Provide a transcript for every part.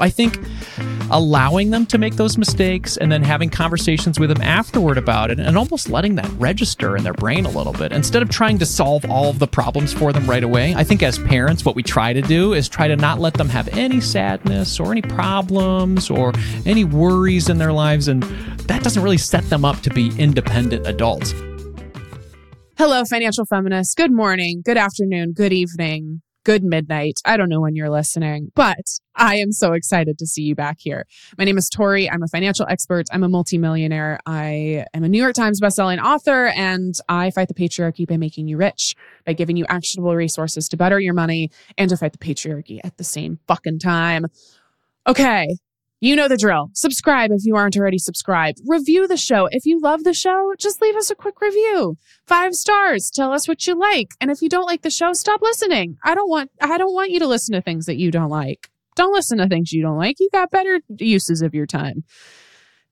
I think allowing them to make those mistakes and then having conversations with them afterward about it and almost letting that register in their brain a little bit instead of trying to solve all of the problems for them right away. I think as parents, what we try to do is try to not let them have any sadness or any problems or any worries in their lives. And that doesn't really set them up to be independent adults. Hello, financial feminists. Good morning, good afternoon, good evening good midnight. I don't know when you're listening, but I am so excited to see you back here. My name is Tori. I'm a financial expert. I'm a multimillionaire. I am a New York Times bestselling author, and I fight the patriarchy by making you rich, by giving you actionable resources to better your money and to fight the patriarchy at the same fucking time. Okay, you know the drill. Subscribe if you aren't already subscribed. Review the show. If you love the show, just leave us a quick review. Five stars. Tell us what you like. And if you don't like the show, stop listening. I don't want I don't want you to listen to things that you don't like. Don't listen to things you don't like. You got better uses of your time.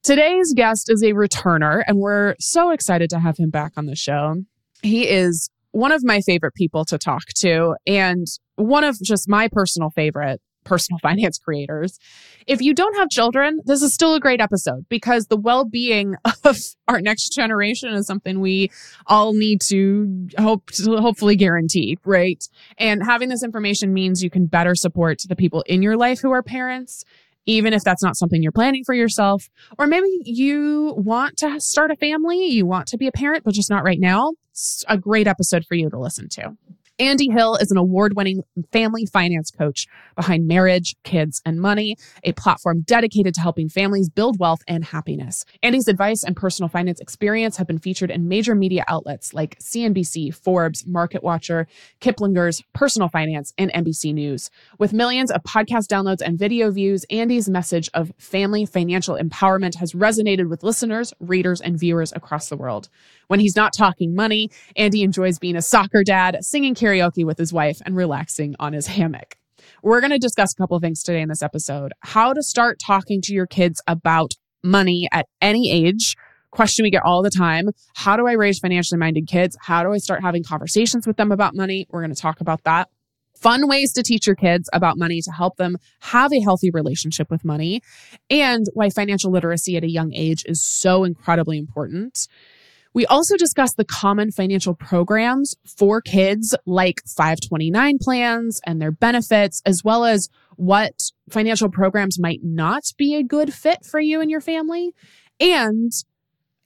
Today's guest is a returner and we're so excited to have him back on the show. He is one of my favorite people to talk to and one of just my personal favorite personal finance creators. If you don't have children, this is still a great episode because the well being of our next generation is something we all need to hope to hopefully guarantee, right? And having this information means you can better support the people in your life who are parents. Even if that's not something you're planning for yourself, or maybe you want to start a family, you want to be a parent, but just not right now, it's a great episode for you to listen to. Andy Hill is an award winning family finance coach behind Marriage, Kids, and Money, a platform dedicated to helping families build wealth and happiness. Andy's advice and personal finance experience have been featured in major media outlets like CNBC, Forbes, Market Watcher, Kiplinger's Personal Finance, and NBC News. With millions of podcast downloads and video views, Andy's message of family financial empowerment has resonated with listeners, readers, and viewers across the world. When he's not talking money, Andy enjoys being a soccer dad, singing karaoke with his wife, and relaxing on his hammock. We're going to discuss a couple of things today in this episode how to start talking to your kids about money at any age. Question we get all the time How do I raise financially minded kids? How do I start having conversations with them about money? We're going to talk about that fun ways to teach your kids about money to help them have a healthy relationship with money, and why financial literacy at a young age is so incredibly important. We also discussed the common financial programs for kids like 529 plans and their benefits, as well as what financial programs might not be a good fit for you and your family. And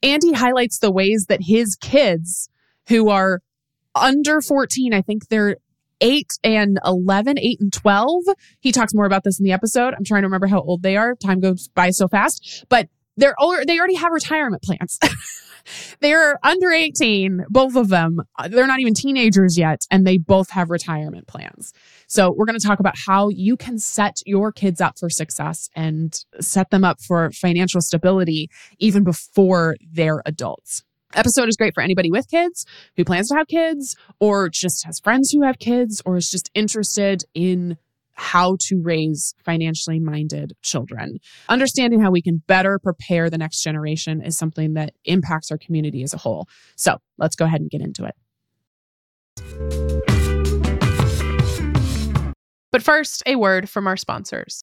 Andy highlights the ways that his kids who are under 14, I think they're 8 and 11, 8 and 12. He talks more about this in the episode. I'm trying to remember how old they are. Time goes by so fast, but they're they already have retirement plans. they're under 18, both of them. Uh, they're not even teenagers yet, and they both have retirement plans. So, we're going to talk about how you can set your kids up for success and set them up for financial stability even before they're adults. Episode is great for anybody with kids who plans to have kids or just has friends who have kids or is just interested in how to raise financially minded children. Understanding how we can better prepare the next generation is something that impacts our community as a whole. So let's go ahead and get into it. But first, a word from our sponsors.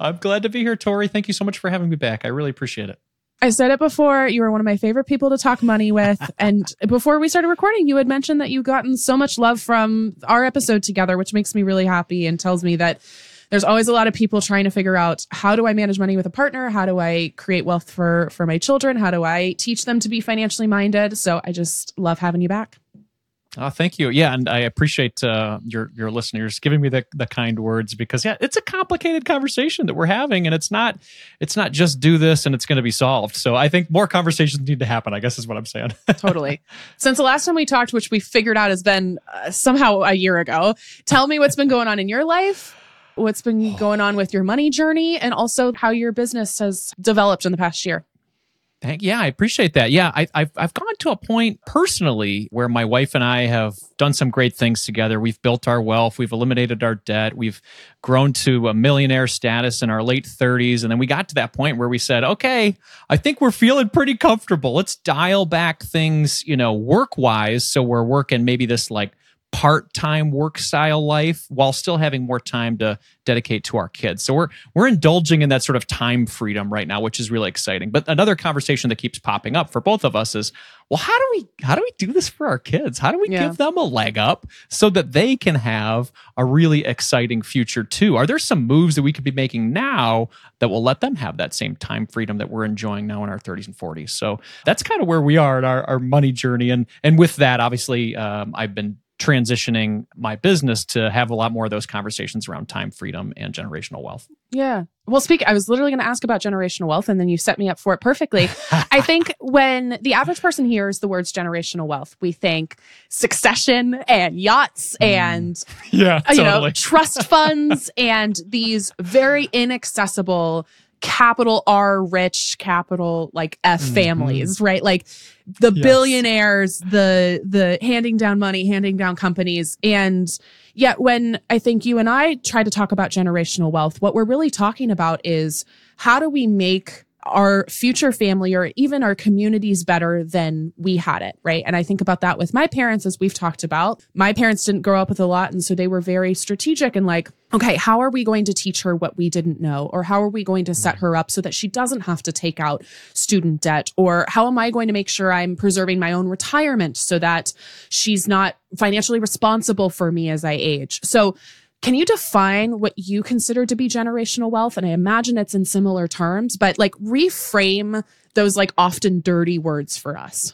I'm glad to be here, Tori. Thank you so much for having me back. I really appreciate it. I said it before. You were one of my favorite people to talk money with. and before we started recording, you had mentioned that you've gotten so much love from our episode together, which makes me really happy and tells me that there's always a lot of people trying to figure out how do I manage money with a partner? How do I create wealth for for my children? How do I teach them to be financially minded? So I just love having you back. Oh, thank you. Yeah, and I appreciate uh, your your listeners giving me the, the kind words because yeah, it's a complicated conversation that we're having, and it's not it's not just do this and it's going to be solved. So I think more conversations need to happen. I guess is what I'm saying. totally. Since the last time we talked, which we figured out has been uh, somehow a year ago, tell me what's been going on in your life. What's been going on with your money journey and also how your business has developed in the past year? Thank, yeah, I appreciate that. Yeah, I, have I've gone to a point personally where my wife and I have done some great things together. We've built our wealth, we've eliminated our debt, we've grown to a millionaire status in our late 30s, and then we got to that point where we said, "Okay, I think we're feeling pretty comfortable. Let's dial back things, you know, work wise, so we're working maybe this like part-time work style life while still having more time to dedicate to our kids. So we're we're indulging in that sort of time freedom right now, which is really exciting. But another conversation that keeps popping up for both of us is, well, how do we how do we do this for our kids? How do we yeah. give them a leg up so that they can have a really exciting future too? Are there some moves that we could be making now that will let them have that same time freedom that we're enjoying now in our 30s and 40s? So that's kind of where we are in our, our money journey. And and with that, obviously, um, I've been transitioning my business to have a lot more of those conversations around time freedom and generational wealth. Yeah. Well, speak, I was literally going to ask about generational wealth and then you set me up for it perfectly. I think when the average person hears the words generational wealth, we think succession and yachts mm. and yeah, you totally. know, trust funds and these very inaccessible capital R rich, capital like F mm-hmm. families, right? Like the yes. billionaires, the the handing down money, handing down companies. And yet when I think you and I try to talk about generational wealth, what we're really talking about is how do we make our future family or even our communities better than we had it, right? And I think about that with my parents, as we've talked about. My parents didn't grow up with a lot. And so they were very strategic and like, okay, how are we going to teach her what we didn't know? Or how are we going to set her up so that she doesn't have to take out student debt? Or how am I going to make sure I'm preserving my own retirement so that she's not financially responsible for me as I age? So can you define what you consider to be generational wealth? And I imagine it's in similar terms, but like reframe those like often dirty words for us.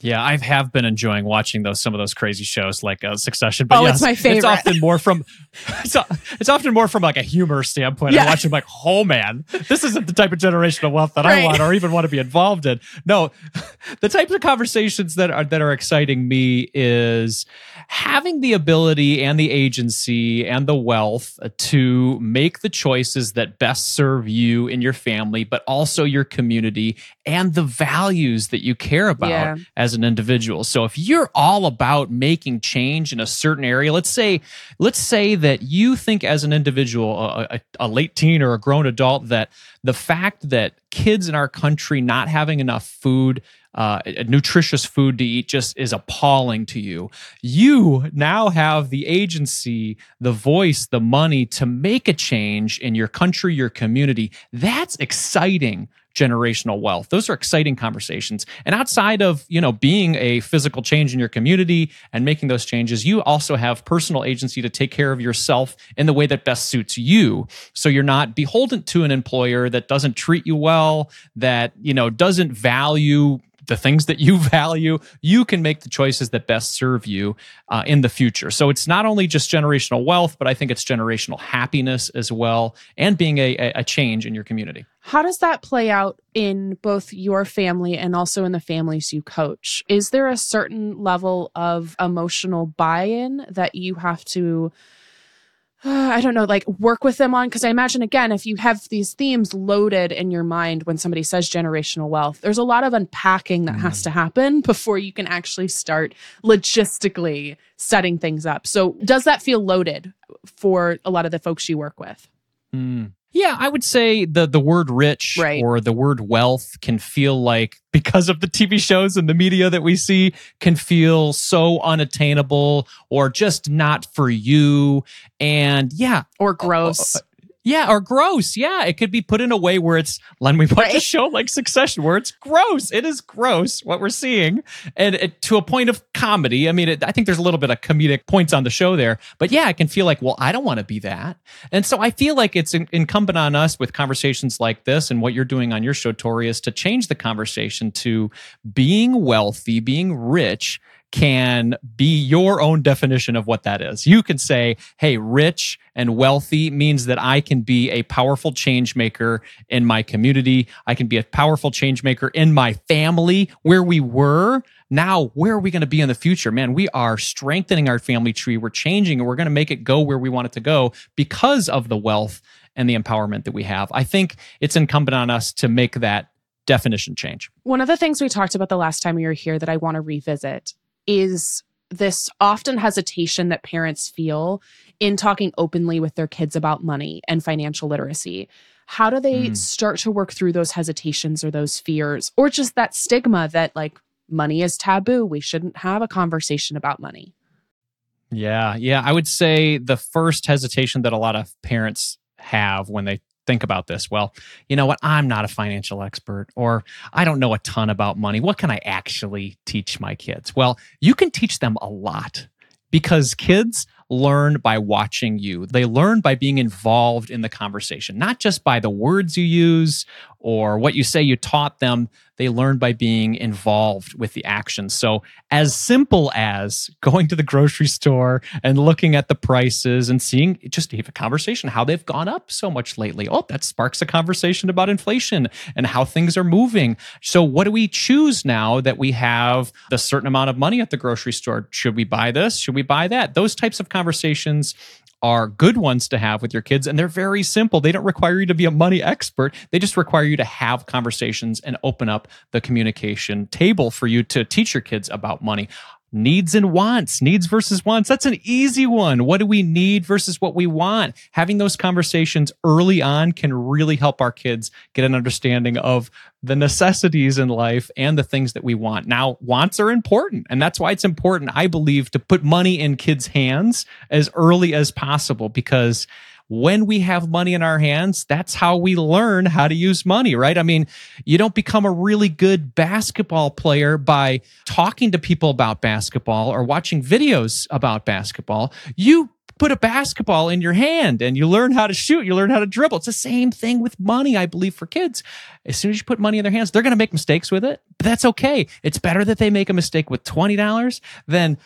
Yeah, I have been enjoying watching those some of those crazy shows like uh, Succession. But oh, yes, it's my favorite. It's often more from it's, it's often more from like a humor standpoint. Yeah. I watch them like, oh man, this isn't the type of generational wealth that right. I want or even want to be involved in. No, the types of conversations that are that are exciting me is having the ability and the agency and the wealth to make the choices that best serve you and your family, but also your community and the values that you care about yeah. as an individual. So if you're all about making change in a certain area, let's say, let's say that you think as an individual, a, a, a late teen or a grown adult, that the fact that kids in our country not having enough food uh, nutritious food to eat just is appalling to you. You now have the agency, the voice, the money to make a change in your country, your community. That's exciting generational wealth. Those are exciting conversations. And outside of, you know, being a physical change in your community and making those changes, you also have personal agency to take care of yourself in the way that best suits you. So you're not beholden to an employer that doesn't treat you well, that, you know, doesn't value the things that you value, you can make the choices that best serve you uh, in the future. So it's not only just generational wealth, but I think it's generational happiness as well, and being a, a change in your community. How does that play out in both your family and also in the families you coach? Is there a certain level of emotional buy in that you have to? I don't know, like work with them on? Because I imagine, again, if you have these themes loaded in your mind when somebody says generational wealth, there's a lot of unpacking that mm. has to happen before you can actually start logistically setting things up. So, does that feel loaded for a lot of the folks you work with? Mm. Yeah, I would say the the word rich right. or the word wealth can feel like because of the TV shows and the media that we see can feel so unattainable or just not for you and yeah, or gross. Uh, uh, yeah, or gross. Yeah, it could be put in a way where it's when we watch right. a show like Succession, where it's gross. It is gross what we're seeing, and it, to a point of comedy. I mean, it, I think there's a little bit of comedic points on the show there, but yeah, I can feel like, well, I don't want to be that, and so I feel like it's in, incumbent on us with conversations like this and what you're doing on your show, Tori, is to change the conversation to being wealthy, being rich can be your own definition of what that is. You can say, hey, rich and wealthy means that I can be a powerful change maker in my community. I can be a powerful change maker in my family where we were. Now, where are we going to be in the future? Man, we are strengthening our family tree. We're changing and we're going to make it go where we want it to go because of the wealth and the empowerment that we have. I think it's incumbent on us to make that definition change. One of the things we talked about the last time we were here that I want to revisit is this often hesitation that parents feel in talking openly with their kids about money and financial literacy. How do they mm. start to work through those hesitations or those fears or just that stigma that like money is taboo? We shouldn't have a conversation about money. Yeah, yeah. I would say the first hesitation that a lot of parents have when they think about this? Well, you know what? I'm not a financial expert or I don't know a ton about money. What can I actually teach my kids? Well, you can teach them a lot because kids learn by watching you. They learn by being involved in the conversation, not just by the words you use or what you say you taught them. They learn by being involved with the action. So, as simple as going to the grocery store and looking at the prices and seeing just to have a conversation how they've gone up so much lately. Oh, that sparks a conversation about inflation and how things are moving. So, what do we choose now that we have a certain amount of money at the grocery store? Should we buy this? Should we buy that? Those types of conversations are good ones to have with your kids and they're very simple. They don't require you to be a money expert. They just require you to have conversations and open up the communication table for you to teach your kids about money needs and wants, needs versus wants. That's an easy one. What do we need versus what we want? Having those conversations early on can really help our kids get an understanding of the necessities in life and the things that we want. Now, wants are important, and that's why it's important, I believe, to put money in kids' hands as early as possible because when we have money in our hands, that's how we learn how to use money, right? I mean, you don't become a really good basketball player by talking to people about basketball or watching videos about basketball. You put a basketball in your hand and you learn how to shoot, you learn how to dribble. It's the same thing with money, I believe, for kids. As soon as you put money in their hands, they're going to make mistakes with it, but that's okay. It's better that they make a mistake with $20 than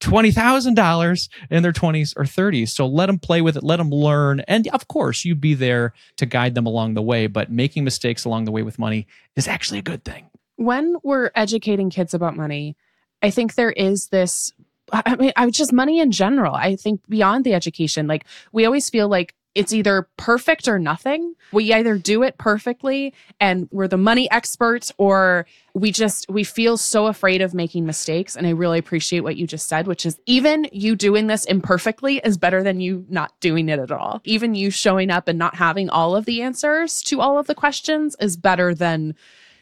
$20,000 in their 20s or 30s. So let them play with it, let them learn. And of course, you'd be there to guide them along the way, but making mistakes along the way with money is actually a good thing. When we're educating kids about money, I think there is this I mean, I just money in general. I think beyond the education, like we always feel like it's either perfect or nothing. We either do it perfectly and we're the money experts or we just we feel so afraid of making mistakes and I really appreciate what you just said which is even you doing this imperfectly is better than you not doing it at all. Even you showing up and not having all of the answers to all of the questions is better than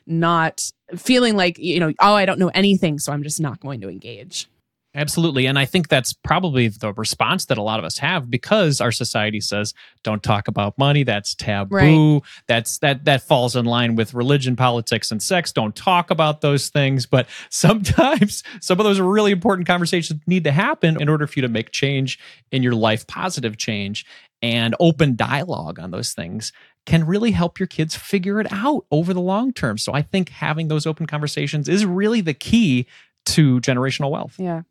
not feeling like, you know, oh, I don't know anything so I'm just not going to engage. Absolutely. And I think that's probably the response that a lot of us have because our society says don't talk about money, that's taboo. Right. That's that that falls in line with religion, politics and sex. Don't talk about those things, but sometimes some of those really important conversations need to happen in order for you to make change in your life, positive change and open dialogue on those things can really help your kids figure it out over the long term. So I think having those open conversations is really the key to generational wealth. Yeah.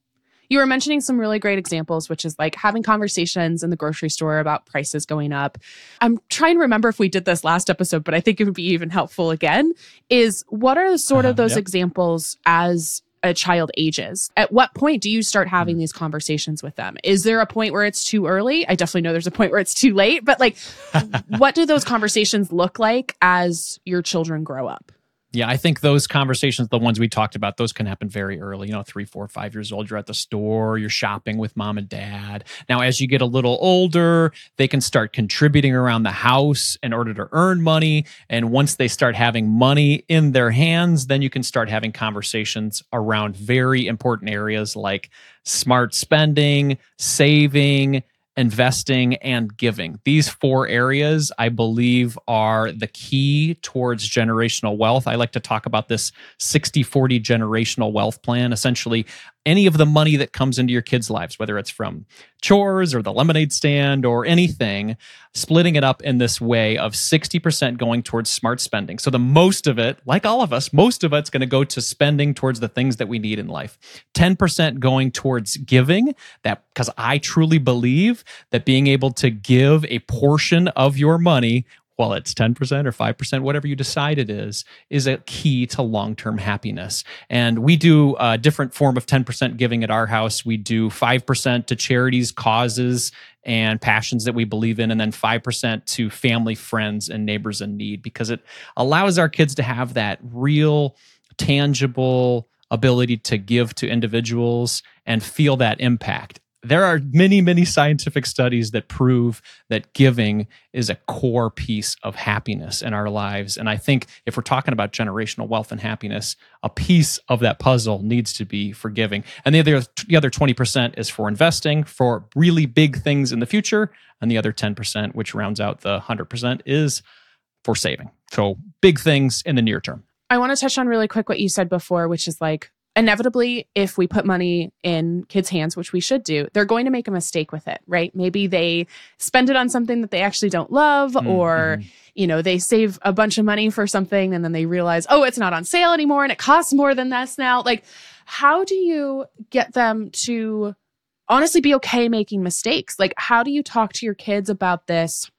You were mentioning some really great examples, which is like having conversations in the grocery store about prices going up. I'm trying to remember if we did this last episode, but I think it would be even helpful again. Is what are sort of uh, those yep. examples as a child ages. At what point do you start having mm. these conversations with them? Is there a point where it's too early? I definitely know there's a point where it's too late, but like, what do those conversations look like as your children grow up? Yeah, I think those conversations, the ones we talked about, those can happen very early. You know, three, four, five years old, you're at the store, you're shopping with mom and dad. Now, as you get a little older, they can start contributing around the house in order to earn money. And once they start having money in their hands, then you can start having conversations around very important areas like smart spending, saving, investing, and giving. These four areas, I believe, are the key towards generational wealth. I like to talk about this 60 40 generational wealth plan. Essentially, any of the money that comes into your kids' lives, whether it's from chores or the lemonade stand or anything, splitting it up in this way of 60% going towards smart spending. So the most of it, like all of us, most of it's going to go to spending towards the things that we need in life. 10% going towards giving that because I truly believe that being able to give a portion of your money well, it's 10% or 5%, whatever you decide it is, is a key to long term happiness. And we do a different form of 10% giving at our house. We do 5% to charities, causes, and passions that we believe in, and then 5% to family, friends, and neighbors in need because it allows our kids to have that real, tangible ability to give to individuals and feel that impact there are many, many scientific studies that prove that giving is a core piece of happiness in our lives. And I think if we're talking about generational wealth and happiness, a piece of that puzzle needs to be for giving. And the other, the other 20% is for investing for really big things in the future. And the other 10%, which rounds out the 100%, is for saving. So big things in the near term. I want to touch on really quick what you said before, which is like inevitably, if we put money in kids' hands, which we should do, they're going to make a mistake with it, right? Maybe they spend it on something that they actually don't love, mm-hmm. or, you know, they save a bunch of money for something and then they realize, oh, it's not on sale anymore and it costs more than this now. Like, how do you get them to honestly be okay making mistakes? Like, how do you talk to your kids about this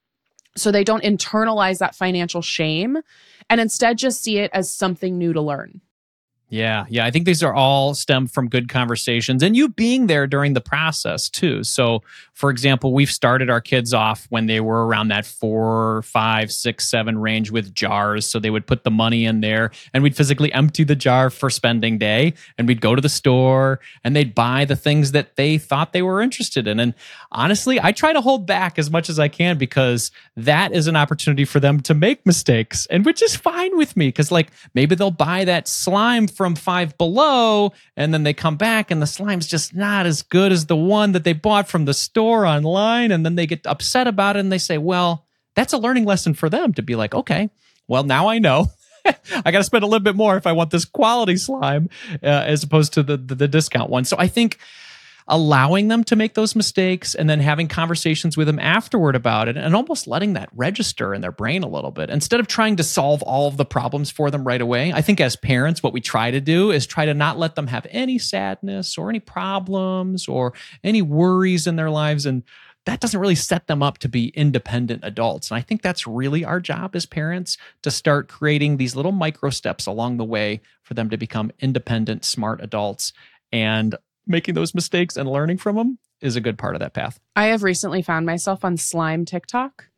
so they don't internalize that financial shame and instead just see it as something new to learn? Yeah, yeah. I think these are all stem from good conversations and you being there during the process too. So, for example, we've started our kids off when they were around that four, five, six, seven range with jars. So they would put the money in there and we'd physically empty the jar for spending day and we'd go to the store and they'd buy the things that they thought they were interested in. And honestly, I try to hold back as much as I can because that is an opportunity for them to make mistakes and which is fine with me because, like, maybe they'll buy that slime from Five Below, and then they come back and the slime's just not as good as the one that they bought from the store online. And then they get upset about it and they say, well, that's a learning lesson for them to be like, okay, well, now I know. I got to spend a little bit more if I want this quality slime uh, as opposed to the, the, the discount one. So I think allowing them to make those mistakes and then having conversations with them afterward about it and almost letting that register in their brain a little bit instead of trying to solve all of the problems for them right away. I think as parents, what we try to do is try to not let them have any sadness or any problems or any worries in their lives. And that doesn't really set them up to be independent adults. And I think that's really our job as parents to start creating these little micro steps along the way for them to become independent, smart adults. And making those mistakes and learning from them is a good part of that path. I have recently found myself on slime TikTok.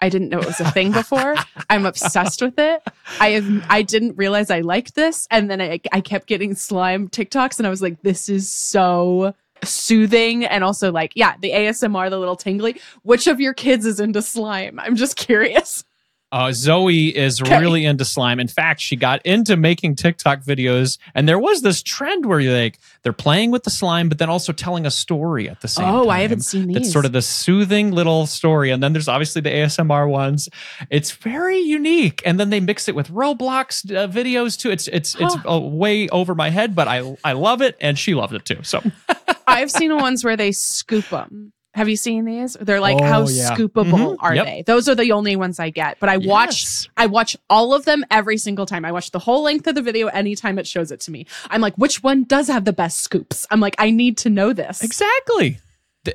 I didn't know it was a thing before. I'm obsessed with it. I have I didn't realize I liked this and then I I kept getting slime TikToks and I was like this is so soothing and also like yeah, the ASMR the little tingly. Which of your kids is into slime? I'm just curious. Uh, Zoe is okay. really into slime. In fact, she got into making TikTok videos, and there was this trend where you like they're playing with the slime, but then also telling a story at the same time. oh, time. I haven't seen these. It's sort of the soothing little story, and then there's obviously the ASMR ones. It's very unique, and then they mix it with Roblox uh, videos too. It's it's huh. it's uh, way over my head, but I I love it, and she loved it too. So I've seen ones where they scoop them have you seen these? They're like, oh, how yeah. scoopable mm-hmm. are yep. they? Those are the only ones I get. But I yes. watch, I watch all of them every single time. I watch the whole length of the video anytime it shows it to me. I'm like, which one does have the best scoops? I'm like, I need to know this. Exactly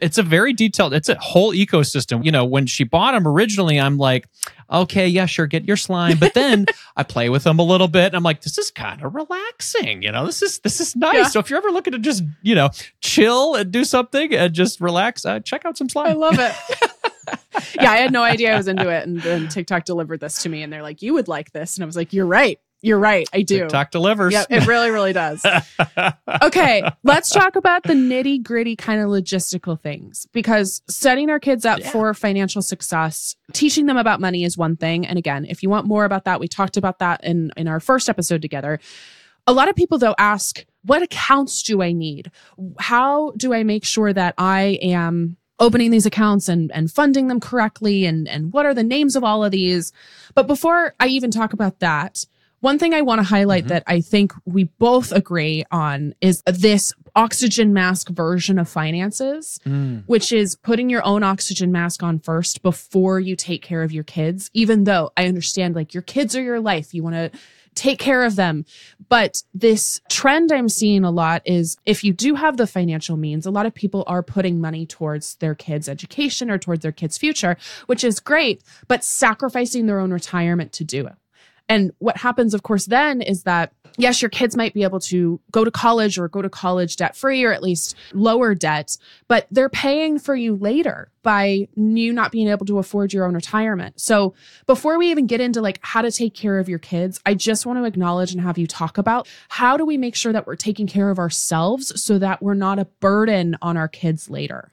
it's a very detailed it's a whole ecosystem you know when she bought them originally i'm like okay yeah sure get your slime. But then i play with them a little bit and i'm like this is kind of relaxing you know? This is this is nice. Yeah. so if you're ever looking to just you know chill and do something and just relax uh, check out some slime. I love it. Yeah i had no idea i was into it and then tiktok delivered this to me and they're like you would like this and i was like you're right you're right. I do. TikTok delivers. Yeah, it really, really does. okay, let's talk about the nitty gritty kind of logistical things because setting our kids up yeah. for financial success, teaching them about money is one thing. And again, if you want more about that, we talked about that in, in our first episode together. A lot of people, though, ask, what accounts do I need? How do I make sure that I am opening these accounts and, and funding them correctly? And, and what are the names of all of these? But before I even talk about that, One thing I want to highlight Mhm. that I think we both agree on is this oxygen mask version of finances, which is putting your own oxygen mask on first before you take care of your kids. Even though I understand like your kids are your life, you want to take care of them. But this trend I'm seeing a lot is if you do have the financial means, a lot of people are putting money towards their kids' education or towards their kids' future, which is great, but sacrificing their own retirement to do it. And what happens, of course, then is that yes, your kids might be able to go to college or go to college debt free or at least lower debt, but they're paying for you later by you not being able to afford your own retirement. So before we even get into like how to take care of your kids, I just want to acknowledge and have you talk about how do we make sure that we're taking care of ourselves so that we're not a burden on our kids later.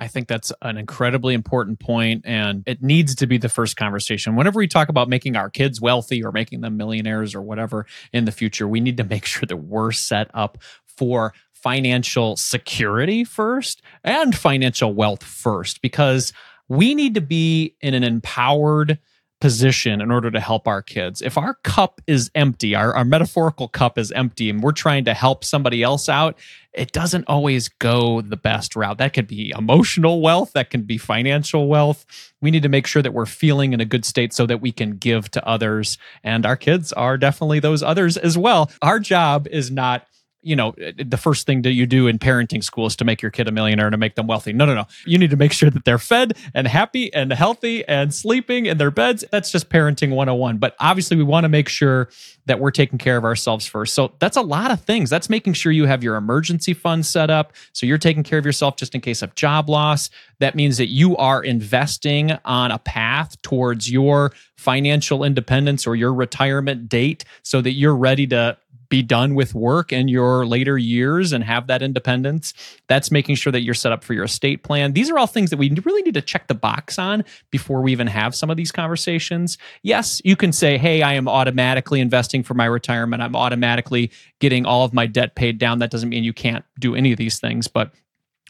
I think that's an incredibly important point, and it needs to be the first conversation. Whenever we talk about making our kids wealthy or making them millionaires or whatever in the future, we need to make sure that we're set up for financial security first and financial wealth first, because we need to be in an empowered position in order to help our kids. If our cup is empty, our, our metaphorical cup is empty, and we're trying to help somebody else out, it doesn't always go the best route. That could be emotional wealth, that can be financial wealth. We need to make sure that we're feeling in a good state so that we can give to others. And our kids are definitely those others as well. Our job is not you know, eh, the first thing that you do in parenting school is to make your kid a millionaire to make them wealthy. No, no, no. You need to make sure that they're fed and happy and healthy and sleeping in their beds. That's just parenting 101. But obviously, we want to make sure that we're taking care of ourselves first. So that's a lot of things. That's making sure you have your emergency fund set up. So you're taking care of yourself just in case of job loss. That means that you are investing on a path towards your financial independence or your retirement date so that you're ready to be done with work in your later years and have that independence. That's making sure that you're set up for your estate plan. These are all things that we really need to check the box on before we even have some of these conversations. Yes, you can say, hey, I am automatically investing for my retirement. I'm automatically getting all of my debt paid down. That doesn't mean you can't do any of these things, but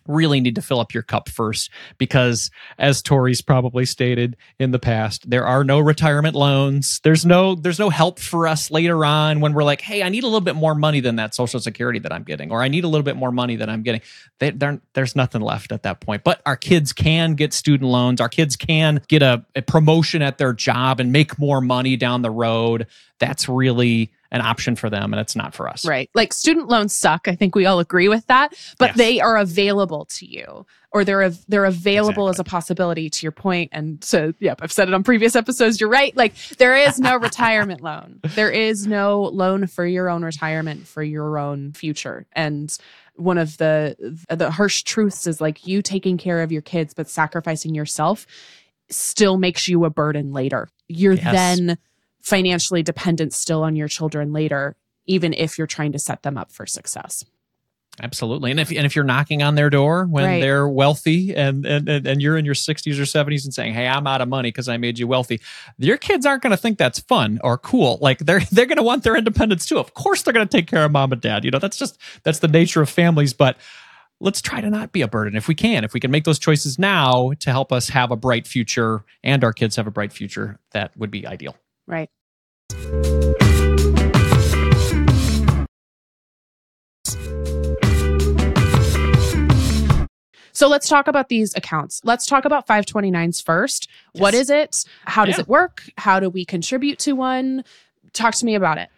really need to fill up your cup first because as Tori's probably stated in the past there are no retirement loans. There's no there's no help for us later on when we're like hey I need a little bit more money than that social security that I'm getting or I need a little bit more money than I'm getting. They, there's nothing left at that point. But our kids can get student loans. Our kids can get a, a promotion at their job and make more money down the road. That's really an option for them and it's not for us. Right. Like student loans suck. I think we all agree with that, but Yes. they are available to you or they're av- they're available as a possibility to your point and so yep, I've said it on previous episodes. You're right. Like there is no retirement loan. There is no loan for your own retirement for your own future. And one of the the harsh truths is like you taking care of your kids but sacrificing yourself still makes you a burden later. You're Yes. then financially dependent still on your children later, even if you're trying to set them up for success. Absolutely. And if and if you're knocking on their door when Right. they're wealthy and, and and and you're in your 60s or 70s and saying, "Hey, I'm out of money because I made you wealthy." Your kids aren't going to think that's fun or cool. Like they're they're going to want their independence too. Of course they're going to take care of mom and dad. You know, that's just that's the nature of families, but let's try to not be a burden if we can. If we can make those choices now to help us have a bright future and our kids have a bright future, that would be ideal. Right. So let's talk about these accounts. Let's talk about 529s first. What Yes. is it? How does Yeah. it work? How do we contribute to one? Talk to me about it.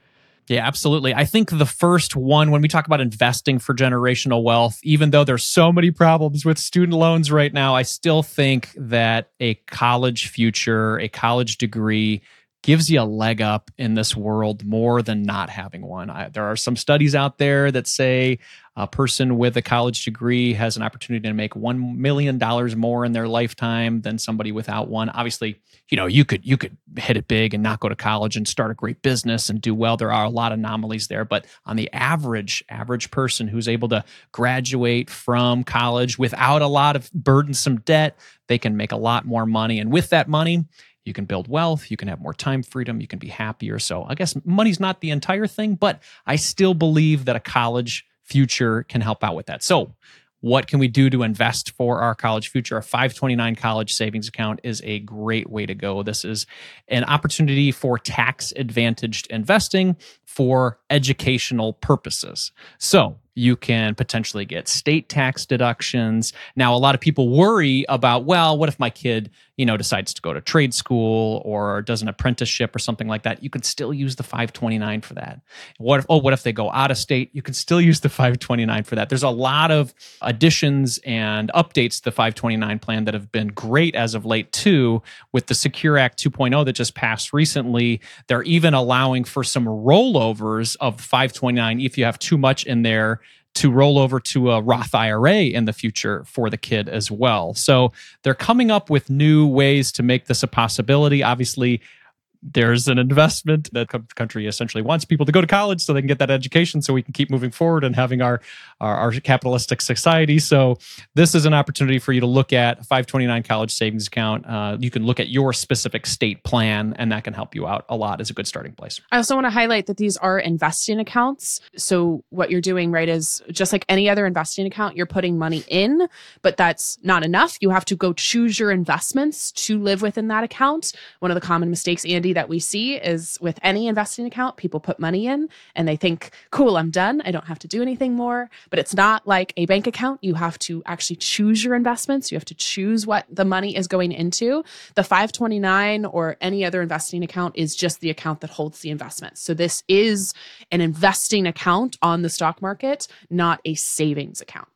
Yeah, absolutely. I think the first one, when we talk about investing for generational wealth, even though there's so many problems with student loans right now, I still think that a college future, a college degree, gives you a leg up in this world more than not having one. I, there are some studies out there that say a person with a college degree has an opportunity to make $1 million more in their lifetime than somebody without one. Obviously, you know, you could you could hit it big and not go to college and start a great business and do well. There are a lot of anomalies there, but on the average average person who's able to graduate from college without a lot of burdensome debt, they can make a lot more money and with that money, you can build wealth, you can have more time freedom, you can be happier. So, I guess money's not the entire thing, but I still believe that a college future can help out with that. So, what can we do to invest for our college future? A 529 college savings account is a great way to go. This is an opportunity for tax advantaged investing for educational purposes. So, you can potentially get state tax deductions. Now, a lot of people worry about, well, what if my kid, you know, decides to go to trade school or does an apprenticeship or something like that? You could still use the 529 for that. What if, oh, what if they go out of state? You can still use the 529 for that. There's a lot of additions and updates to the 529 plan that have been great as of late, too, with the Secure Act 2.0 that just passed recently. They're even allowing for some rollovers of 529 if you have too much in there to roll over to a Roth IRA in the future for the kid as well. So they're coming up with new ways to make this a possibility. Obviously, there's an investment that the country essentially wants people to go to college so they can get that education so we can keep moving forward and having our, our, our capitalistic society so this is an opportunity for you to look at 529 college savings account uh, you can look at your specific state plan and that can help you out a lot as a good starting place I also want to highlight that these are investing accounts. So, what you're doing, right, is just like any other investing account, you're putting money in, but that's not enough. You have to go choose your investments to live within that account. One of the common mistakes, Andy, that we see is with any investing account, people put money in and they think, cool, I'm done. I don't have to do anything more. But it's not like a bank account. You have to actually choose your investments. You have to choose what the money is going into. The 529 or any other investing account is just the account that holds the investment. So this is an investing account on the stock market, not a savings account.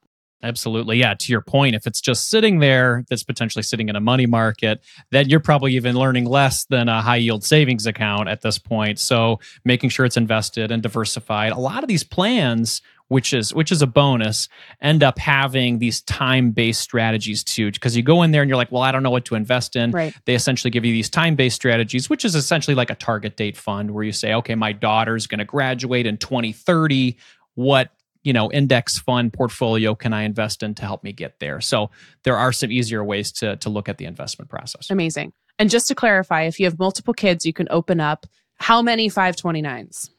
Absolutely. Yeah. To your point, if it's just sitting there that's potentially sitting in a money market, then you're probably even learning less than a high yield savings account at this point. So making sure it's invested and diversified. A lot of these plans, which is which is a bonus, end up having these time-based strategies too. Because you go in there and you're like, well, I don't know what to invest in. Right. They essentially give you these time-based strategies, which is essentially like a target date fund where you say, okay, my daughter's going to graduate in 2030. What you know index fund portfolio can i invest in to help me get there so there are some easier ways to to look at the investment process Amazing. And just to clarify, if you have multiple kids, you can open up how many 529s?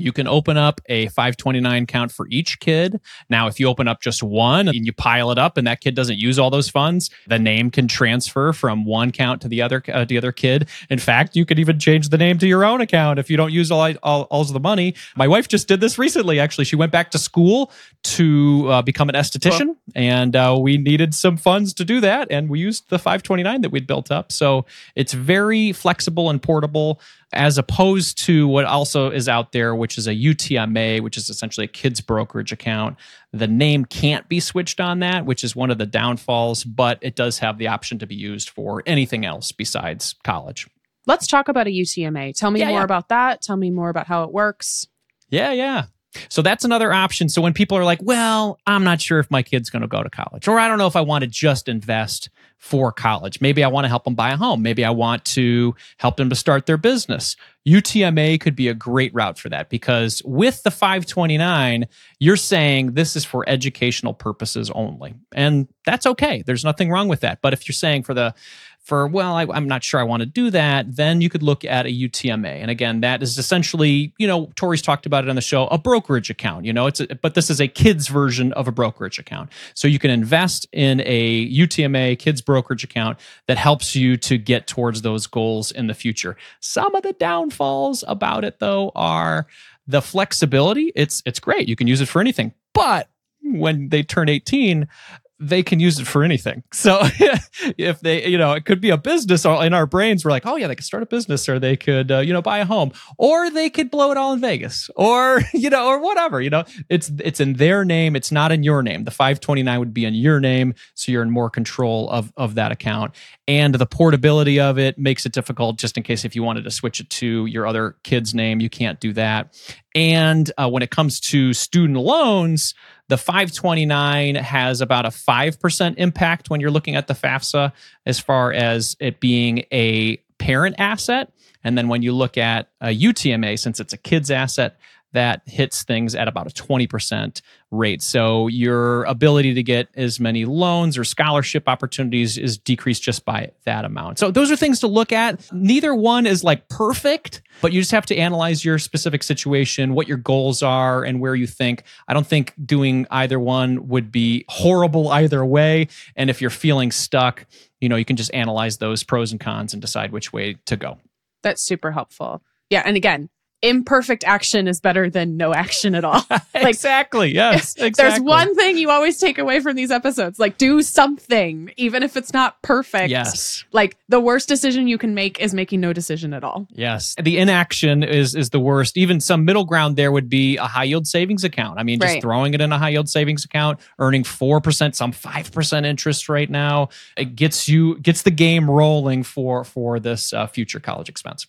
You can open up a 529 count for each kid. Now, if you open up just one and you pile it up and that kid doesn't use all those funds, the name can transfer from one count to the other uh, the other kid. In fact, you could even change the name to your own account if you don't use all, all, all of the money. My wife just did this recently, actually. She went back to school to uh, become an esthetician, and uh, we needed some funds to do that. And we used the 529 that we'd built up. So it's very flexible and portable as opposed to what also is out there, which is a UTMA, which is essentially a kids brokerage account. The name can't be switched on that, which is one of the downfalls, but it does have the option to be used for anything else besides college. Let's talk about a UTMA. Tell me Yeah, more yeah. about that. Tell me more about how it works. Yeah, yeah. So that's another option. So when people are like, well, I'm not sure if my kid's going to go to college, or I don't know if I want to just invest for college. Maybe I want to help them buy a home. Maybe I want to help them to start their business. UTMA could be a great route for that because with the 529, you're saying this is for educational purposes only. And that's okay. There's nothing wrong with that. But if you're saying for the for well I, i'm not sure i want to do that then you could look at a utma and again that is essentially you know tori's talked about it on the show a brokerage account you know it's a, but this is a kids version of a brokerage account. So you can invest in a utma kids brokerage account that helps you to get towards those goals in the future. Some of the downfalls about it though are the flexibility. It's it's great. You can use it for anything. But when they turn 18 they can use it for anything. So if they, you know, it could be a business or in our brains, we're like, oh yeah, they could start a business or they could, uh, you know, buy a home or they could blow it all in Vegas or, you know, or whatever, you know, it's, it's in their name. It's not in your name. The 529 would be in your name. So you're in more control of, of that account and the portability of it makes it difficult just in case if you wanted to switch it to your other kid's name, you can't do that. And uh, when it comes to student loans, the 529 has about a 5% impact when you're looking at the FAFSA as far as it being a parent asset. And then when you look at a UTMA, since it's a kid's asset, that hits things at about a 20% rate. So your ability to get as many loans or scholarship opportunities is decreased just by that amount. So those are things to look at. Neither one is like perfect, but you just have to analyze your specific situation, what your goals are, and where you think. I don't think doing either one would be horrible either way. And if you're feeling stuck, you know, you can just analyze those pros and cons and decide which way to go. That's super helpful. Yeah. And again, imperfect action is better than no action at all. like, exactly. Yes. Exactly. There's one thing you always take away from these episodes like, do something, even if it's not perfect. Yes. Like, the worst decision you can make is making no decision at all. Yes. The inaction is is the worst. Even some middle ground there would be a high yield savings account. I mean, just Right. throwing it in a high yield savings account, earning 4%, some 5% interest right now, it gets you gets the game rolling for for this uh, future college expense.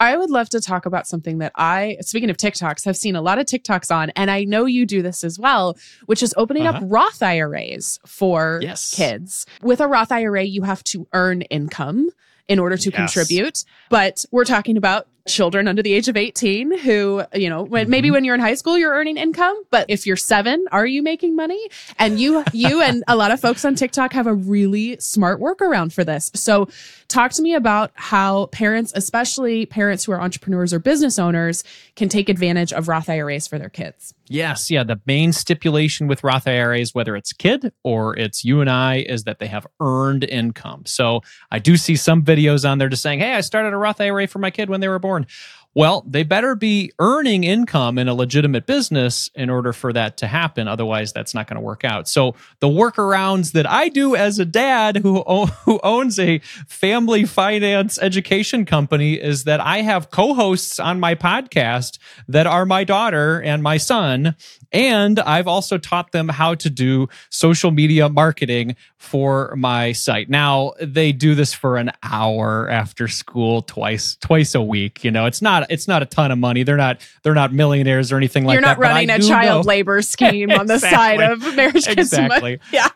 I would love to talk about something that I, speaking of TikToks, have seen a lot of TikToks on, and I know you do this as well, which is opening Uh-huh. up Roth IRAs for Yes. kids. With a Roth IRA, you have to earn income in order to Yes. contribute. But we're talking about children under the age of 18 who, you know, when Mm-hmm. maybe when you're in high school, you're earning income, but if you're seven, are you making money? And you, you and a lot of folks on TikTok have a really smart workaround for this. So talk to me about how parents, especially parents who are entrepreneurs or business owners, can take advantage of Roth IRAs for their kids. Yes, yeah. The main stipulation with Roth IRAs, whether it's kid or it's you and I, is that they have earned income. So I do see some videos on there just saying, "Hey, I started a Roth IRA for my kid when they were born." Well, they better be earning income in a legitimate business in order for that to happen. Otherwise, that's not going to work out. So the workarounds that I do as a dad who who owns a family finance education company is that I have co-hosts on my podcast that are my daughter and my son. And I've also taught them how to do social media marketing for my site. Now they do this for an hour after school twice twice a week. You know, it's not it's not a ton of money. They're not they're not millionaires or anything like that. you're not I running a child know- labor scheme on the side of marriage Exactly. Yeah.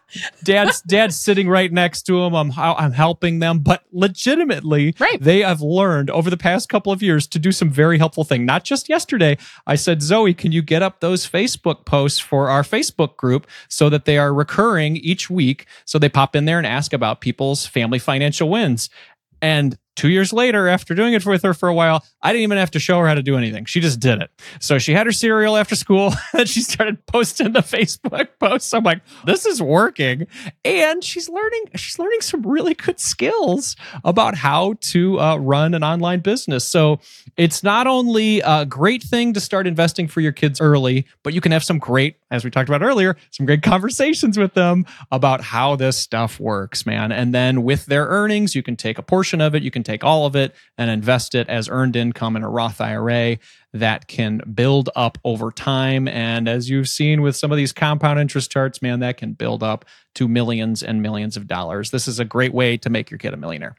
dad's dad's sitting right next to him. I'm I'm helping them, but legitimately, Right. they have learned over the past couple of years to do some very helpful thing. Not just yesterday, I said, Zoe, can you get up those Facebook posts for our Facebook group so that they are recurring each week? So they pop in there and ask about people's family financial wins. And two years later, after doing it with her for a while, I didn't even have to show her how to do anything. She just did it. So she had her cereal after school and she started posting the Facebook posts. I'm like, this is working. And she's learning, she's learning some really good skills about how to uh, run an online business. So it's not only a great thing to start investing for your kids early, but you can have some great, as we talked about earlier, some great conversations with them about how this stuff works, man. And then with their earnings, you can take a portion of it, you can take all of it and invest it as earned income in a Roth IRA that can build up over time. And as you've seen with some of these compound interest charts, man, that can build up to millions and millions of dollars. This is a great way to make your kid a millionaire.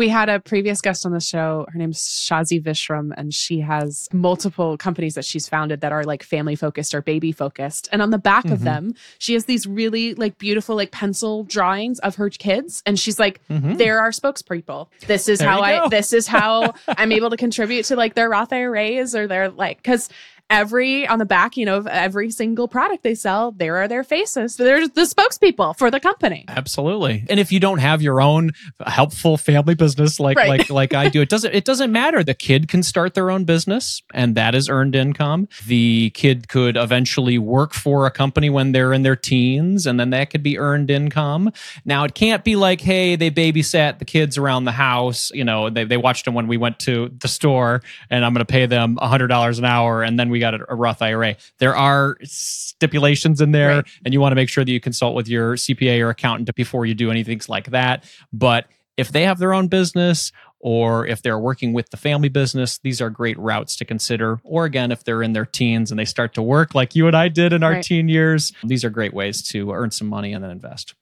We had a previous guest on the show. Her name's Shazi Visram, and she has multiple companies that she's founded that are like family focused or baby focused. And on the back of Mhm. them, she has these really like beautiful like pencil drawings of her kids. And she's like, Mhm. they're our spokespeople. This is There how I this is how I'm able to contribute to like their Roth IRAs or their like because every on the back, you know, of every single product they sell, there are their faces. They're the spokespeople for the company. Absolutely. And if you don't have your own helpful family business like Right. like like I do, it doesn't it doesn't matter. The kid can start their own business and that is earned income. The kid could eventually work for a company when they're in their teens and then that could be earned income. Now it can't be like, hey, they babysat the kids around the house, you know, they, they watched them when we went to the store and I'm gonna pay them hundred dollars an hour and then we got a, a Roth IRA. There are stipulations in there Right. and you want to make sure that you consult with your CPA or accountant before you do anything like that. But if they have their own business or if they're working with the family business, these are great routes to consider. Or again, if they're in their teens and they start to work like you and I did in our Right. teen years, these are great ways to earn some money and then invest.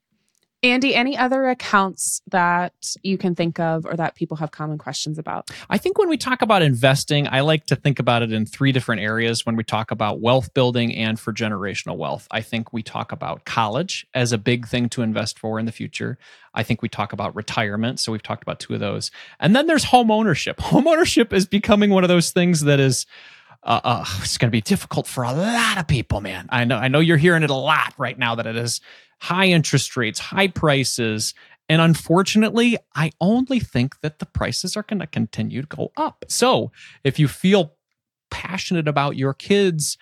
Andy, any other accounts that you can think of or that people have common questions about? I think when we talk about investing, I like to think about it in three different areas when we talk about wealth building and for generational wealth. I think we talk about college as a big thing to invest for in the future. I think we talk about retirement. So we've talked about two of those. And then there's home ownership. Home ownership is becoming one of those things that is uh, uh, it's going to be difficult for a lot of people, man. I know, I know you're hearing it a lot right now that it is high interest rates, high prices. And unfortunately, I only think that the prices are going to continue to go up. So if you feel passionate about your kids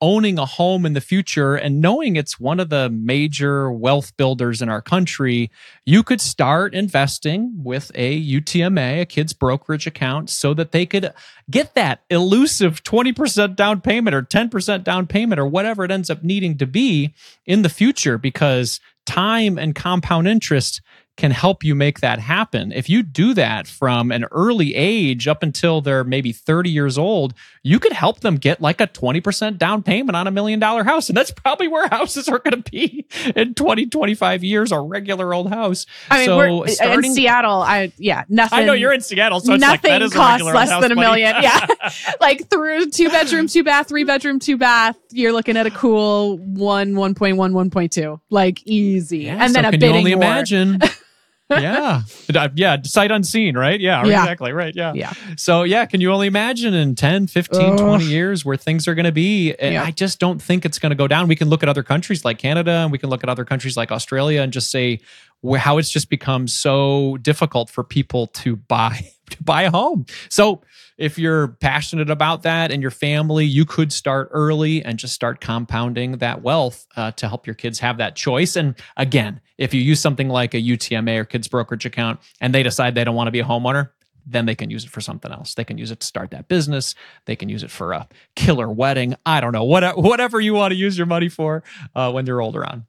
owning a home in the future and knowing it's one of the major wealth builders in our country, you could start investing with a UTMA, a kids brokerage account, so that they could get that elusive 20% down payment or 10% down payment or whatever it ends up needing to be in the future because time and compound interest can help you make that happen. If you do that from an early age up until they're maybe 30 years old, you could help them get like a 20% down payment on a million dollar house. And that's probably where houses are going to be in 20, 25 years, a regular old house. I mean, so uh, we're, starting, in Seattle, I, yeah, nothing. I know you're in Seattle, so nothing like, costs less than a million. yeah. like through two bedroom, two bath, three bedroom, two bath, you're looking at a cool one, 1.1, 1.2, like easy. Yeah, and so then a bidding only war. imagine yeah. Yeah. Sight unseen, right? Yeah, yeah, exactly. Right. Yeah. Yeah. So, yeah, can you only imagine in 10, 15, 20 years where things are going to be? And yeah. I just don't think it's going to go down. We can look at other countries like Canada and we can look at other countries like Australia and just say how it's just become so difficult for people to buy to buy a home. So, if you're passionate about that and your family, you could start early and just start compounding that wealth uh, to help your kids have that choice. And again, if you use something like a UTMA or kids brokerage account and they decide they don't want to be a homeowner, then they can use it for something else. They can use it to start that business. They can use it for a killer wedding. I don't know, what, whatever you want to use your money for uh, when they're older on.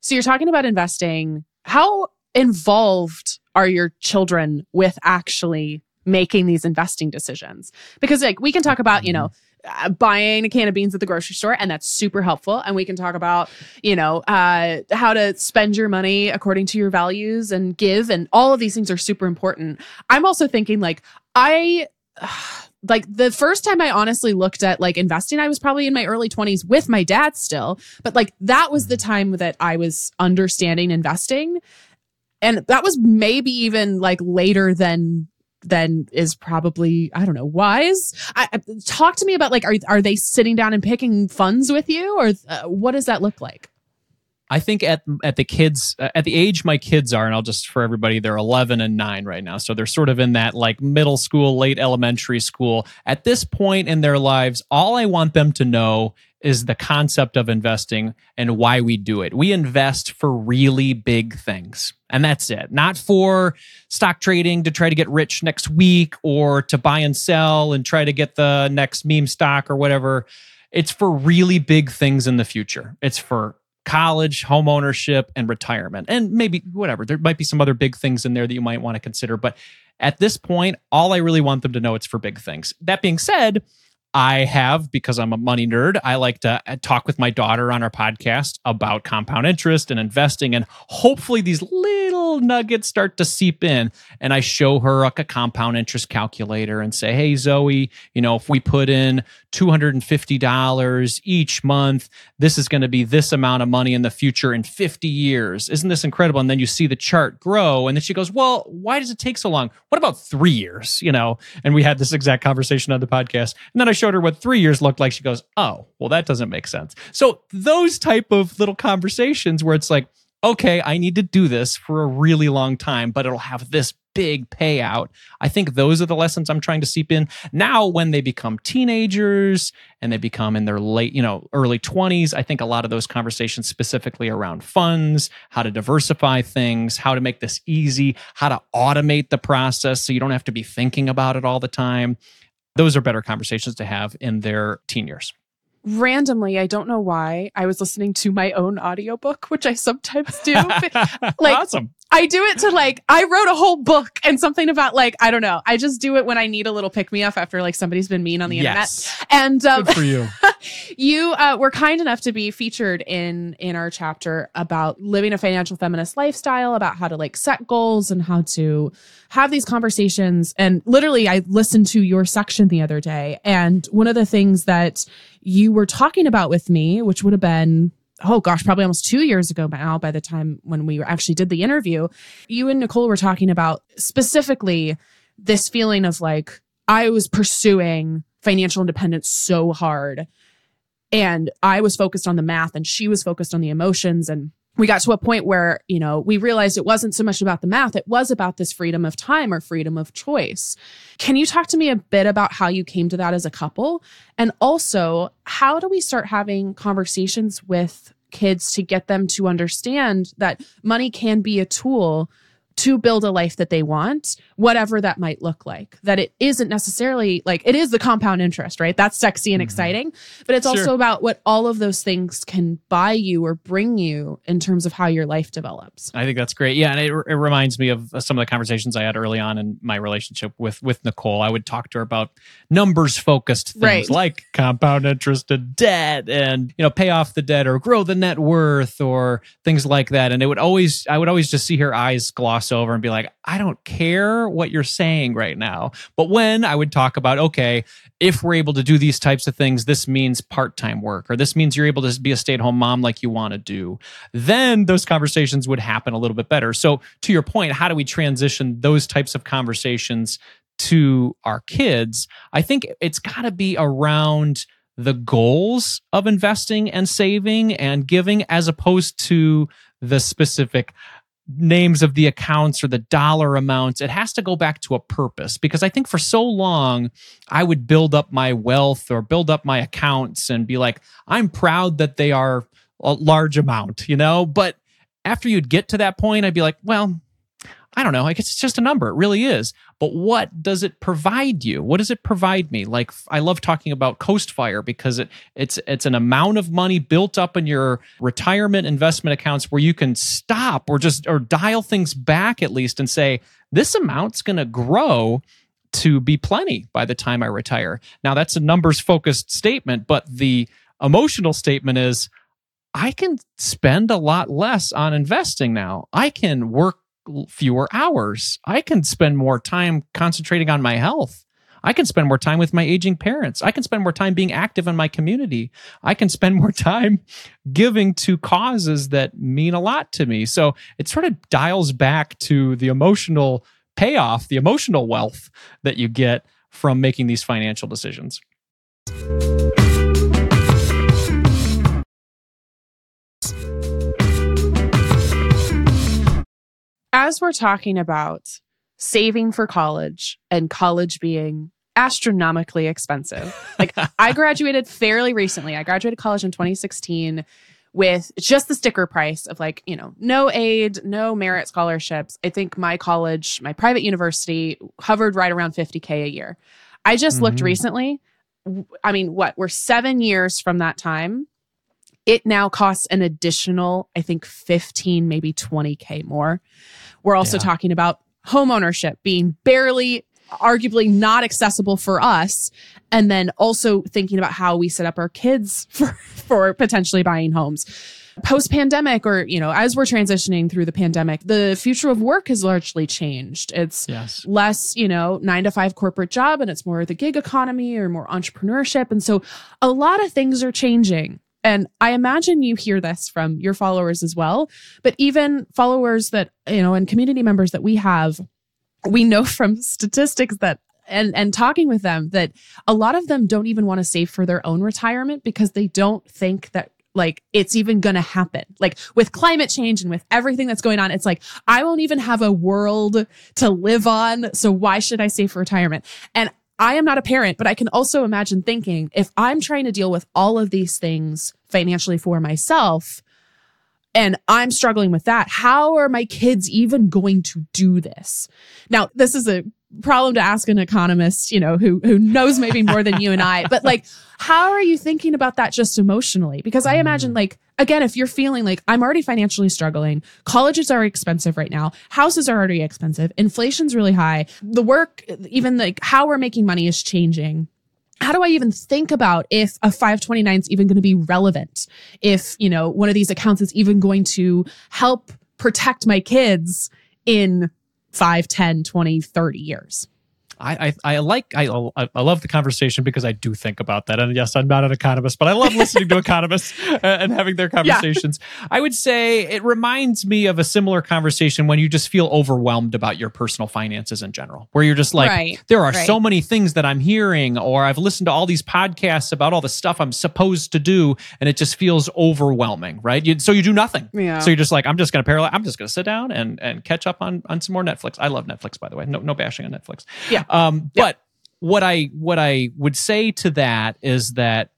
So you're talking about investing. How involved are your children with actually making these investing decisions because like we can talk about you know uh, buying a can of beans at the grocery store and that's super helpful and we can talk about you know uh, how to spend your money according to your values and give and all of these things are super important i'm also thinking like i like the first time I honestly looked at like investing, I was probably in my early 20s with my dad still. But like that was the time that I was understanding investing. And that was maybe even like later than then is probably I don't know wise. I, talk to me about like are are they sitting down and picking funds with you, or uh, what does that look like? I think at at the kids uh, at the age my kids are, and I'll just for everybody, they're 11 and 9 right now, so they're sort of in that like middle school, late elementary school. At this point in their lives, all I want them to know is the concept of investing and why we do it. We invest for really big things. And that's it. Not for stock trading to try to get rich next week or to buy and sell and try to get the next meme stock or whatever. It's for really big things in the future. It's for college, home ownership, and retirement. And maybe whatever. There might be some other big things in there that you might want to consider. But at this point, all I really want them to know it's for big things. That being said, I have, because I'm a money nerd, I like to uh, talk with my daughter on our podcast about compound interest and investing. And hopefully, these little nuggets start to seep in. And I show her like a compound interest calculator and say, Hey, Zoe, you know, if we put in $250 each month, this is going to be this amount of money in the future in 50 years. Isn't this incredible? And then you see the chart grow. And then she goes, Well, why does it take so long? What about three years? You know, and we had this exact conversation on the podcast. And then I showed her what three years looked like. She goes, "Oh, well, that doesn't make sense." So those type of little conversations where it's like, "Okay, I need to do this for a really long time, but it'll have this big payout." I think those are the lessons I'm trying to seep in now. When they become teenagers and they become in their late, you know, early 20s, I think a lot of those conversations specifically around funds, how to diversify things, how to make this easy, how to automate the process so you don't have to be thinking about it all the time those are better conversations to have in their teen years. Randomly i don't know why i was listening to my own audiobook which i sometimes do like awesome I do it to like, I wrote a whole book and something about like, I don't know. I just do it when I need a little pick me up after like somebody's been mean on the yes. internet. And um, Good for you. you uh, were kind enough to be featured in in our chapter about living a financial feminist lifestyle, about how to like set goals and how to have these conversations. And literally, I listened to your section the other day, and one of the things that you were talking about with me, which would have been oh gosh, probably almost two years ago now, by the time when we actually did the interview, you and Nicole were talking about specifically this feeling of like, I was pursuing financial independence so hard. And I was focused on the math and she was focused on the emotions. And we got to a point where, you know, we realized it wasn't so much about the math, it was about this freedom of time or freedom of choice. Can you talk to me a bit about how you came to that as a couple? And also, how do we start having conversations with kids to get them to understand that money can be a tool to build a life that they want, whatever that might look like. That it isn't necessarily like it is the compound interest, right? That's sexy and mm-hmm. exciting, but it's sure. also about what all of those things can buy you or bring you in terms of how your life develops. I think that's great. Yeah, and it, it reminds me of some of the conversations I had early on in my relationship with with Nicole. I would talk to her about numbers focused things right. like compound interest and debt and you know pay off the debt or grow the net worth or things like that and it would always I would always just see her eyes gloss gloss over and be like, I don't care what you're saying right now. But when I would talk about, okay, if we're able to do these types of things, this means part time work, or this means you're able to be a stay at home mom like you want to do, then those conversations would happen a little bit better. So, to your point, how do we transition those types of conversations to our kids? I think it's got to be around the goals of investing and saving and giving as opposed to the specific names of the accounts or the dollar amounts. It has to go back to a purpose because I think for so long I would build up my wealth or build up my accounts and be like, I'm proud that they are a large amount, you know? But after you'd get to that point, I'd be like, well, I don't know. I guess it's just a number. It really is. But what does it provide you? What does it provide me? Like I love talking about Coast Fire because it it's it's an amount of money built up in your retirement investment accounts where you can stop or just or dial things back at least and say this amount's going to grow to be plenty by the time I retire. Now that's a numbers focused statement, but the emotional statement is I can spend a lot less on investing now. I can work fewer hours. I can spend more time concentrating on my health. I can spend more time with my aging parents. I can spend more time being active in my community. I can spend more time giving to causes that mean a lot to me. So it sort of dials back to the emotional payoff, the emotional wealth that you get from making these financial decisions. As we're talking about saving for college and college being astronomically expensive. Like I graduated fairly recently. I graduated college in 2016 with just the sticker price of like, you know, no aid, no merit scholarships. I think my college, my private university hovered right around 50k a year. I just mm-hmm. looked recently. I mean, what? We're 7 years from that time. It now costs an additional, I think 15 maybe 20k more. We're also yeah. talking about home ownership being barely arguably not accessible for us and then also thinking about how we set up our kids for for potentially buying homes post pandemic or you know as we're transitioning through the pandemic the future of work has largely changed it's yes. less you know 9 to 5 corporate job and it's more the gig economy or more entrepreneurship and so a lot of things are changing and I imagine you hear this from your followers as well, but even followers that, you know, and community members that we have, we know from statistics that and and talking with them that a lot of them don't even want to save for their own retirement because they don't think that like it's even going to happen. Like with climate change and with everything that's going on, it's like I won't even have a world to live on, so why should I save for retirement? And I am not a parent, but I can also imagine thinking if I'm trying to deal with all of these things financially for myself and I'm struggling with that, how are my kids even going to do this? Now, this is a problem to ask an economist, you know, who who knows maybe more than you and I. But like, how are you thinking about that just emotionally? Because I imagine mm. like again, if you're feeling like I'm already financially struggling, colleges are expensive right now, houses are already expensive, inflation's really high, the work, even like how we're making money is changing how do I even think about if a 529 is even going to be relevant? If, you know, one of these accounts is even going to help protect my kids in 5, 10, 20, 30 years? I, I, I like I, I love the conversation because I do think about that. And yes, I'm not an economist, but I love listening to economists uh, and having their conversations. Yeah. I would say it reminds me of a similar conversation when you just feel overwhelmed about your personal finances in general, where you're just like, right. there are right. so many things that I'm hearing, or I've listened to all these podcasts about all the stuff I'm supposed to do, and it just feels overwhelming, right? You, so you do nothing. Yeah. So you're just like, I'm just going to parallel. I'm just going to sit down and and catch up on on some more Netflix. I love Netflix, by the way. No no bashing on Netflix. Yeah. Um, yeah. but what I what I would say to that is that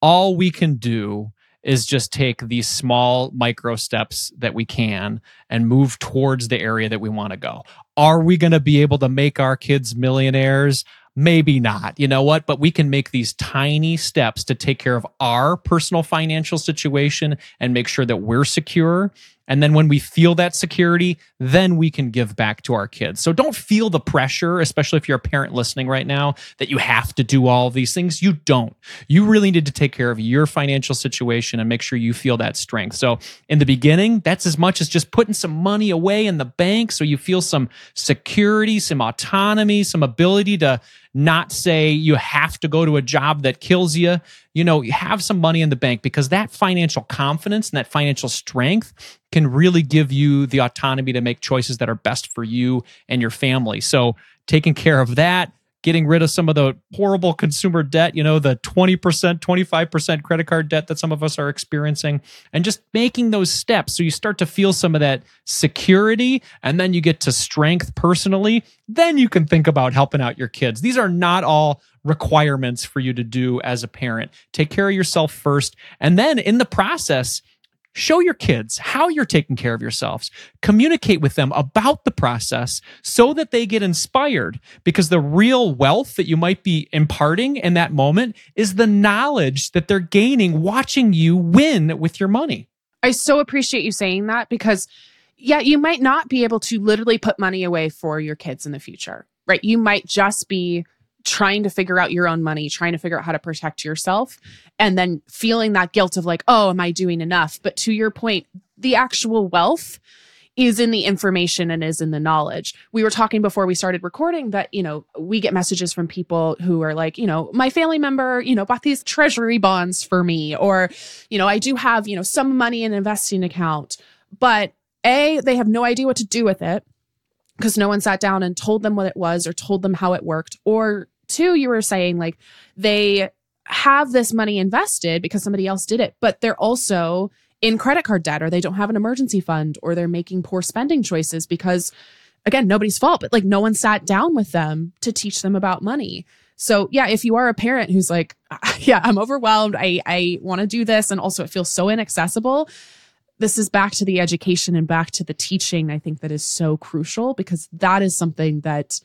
all we can do is just take these small micro steps that we can and move towards the area that we want to go. Are we going to be able to make our kids millionaires? Maybe not. You know what? But we can make these tiny steps to take care of our personal financial situation and make sure that we're secure and then when we feel that security, then we can give back to our kids. So don't feel the pressure, especially if you're a parent listening right now, that you have to do all these things. You don't. You really need to take care of your financial situation and make sure you feel that strength. So in the beginning, that's as much as just putting some money away in the bank so you feel some security, some autonomy, some ability to not say you have to go to a job that kills you. You know, you have some money in the bank because that financial confidence and that financial strength can really give you the autonomy to make choices that are best for you and your family. So, taking care of that, getting rid of some of the horrible consumer debt, you know, the 20%, 25% credit card debt that some of us are experiencing, and just making those steps so you start to feel some of that security and then you get to strength personally. Then you can think about helping out your kids. These are not all requirements for you to do as a parent. Take care of yourself first. And then in the process, Show your kids how you're taking care of yourselves. Communicate with them about the process so that they get inspired because the real wealth that you might be imparting in that moment is the knowledge that they're gaining watching you win with your money. I so appreciate you saying that because, yeah, you might not be able to literally put money away for your kids in the future, right? You might just be trying to figure out your own money, trying to figure out how to protect yourself, and then feeling that guilt of like, oh, am I doing enough? But to your point, the actual wealth is in the information and is in the knowledge. We were talking before we started recording that, you know, we get messages from people who are like, you know, my family member, you know, bought these treasury bonds for me, or, you know, I do have, you know, some money in an investing account, but A, they have no idea what to do with it because no one sat down and told them what it was or told them how it worked, or two, you were saying like they have this money invested because somebody else did it, but they're also in credit card debt or they don't have an emergency fund or they're making poor spending choices because again, nobody's fault, but like no one sat down with them to teach them about money. So yeah, if you are a parent who's like, yeah, I'm overwhelmed, I I want to do this. And also it feels so inaccessible, this is back to the education and back to the teaching I think that is so crucial because that is something that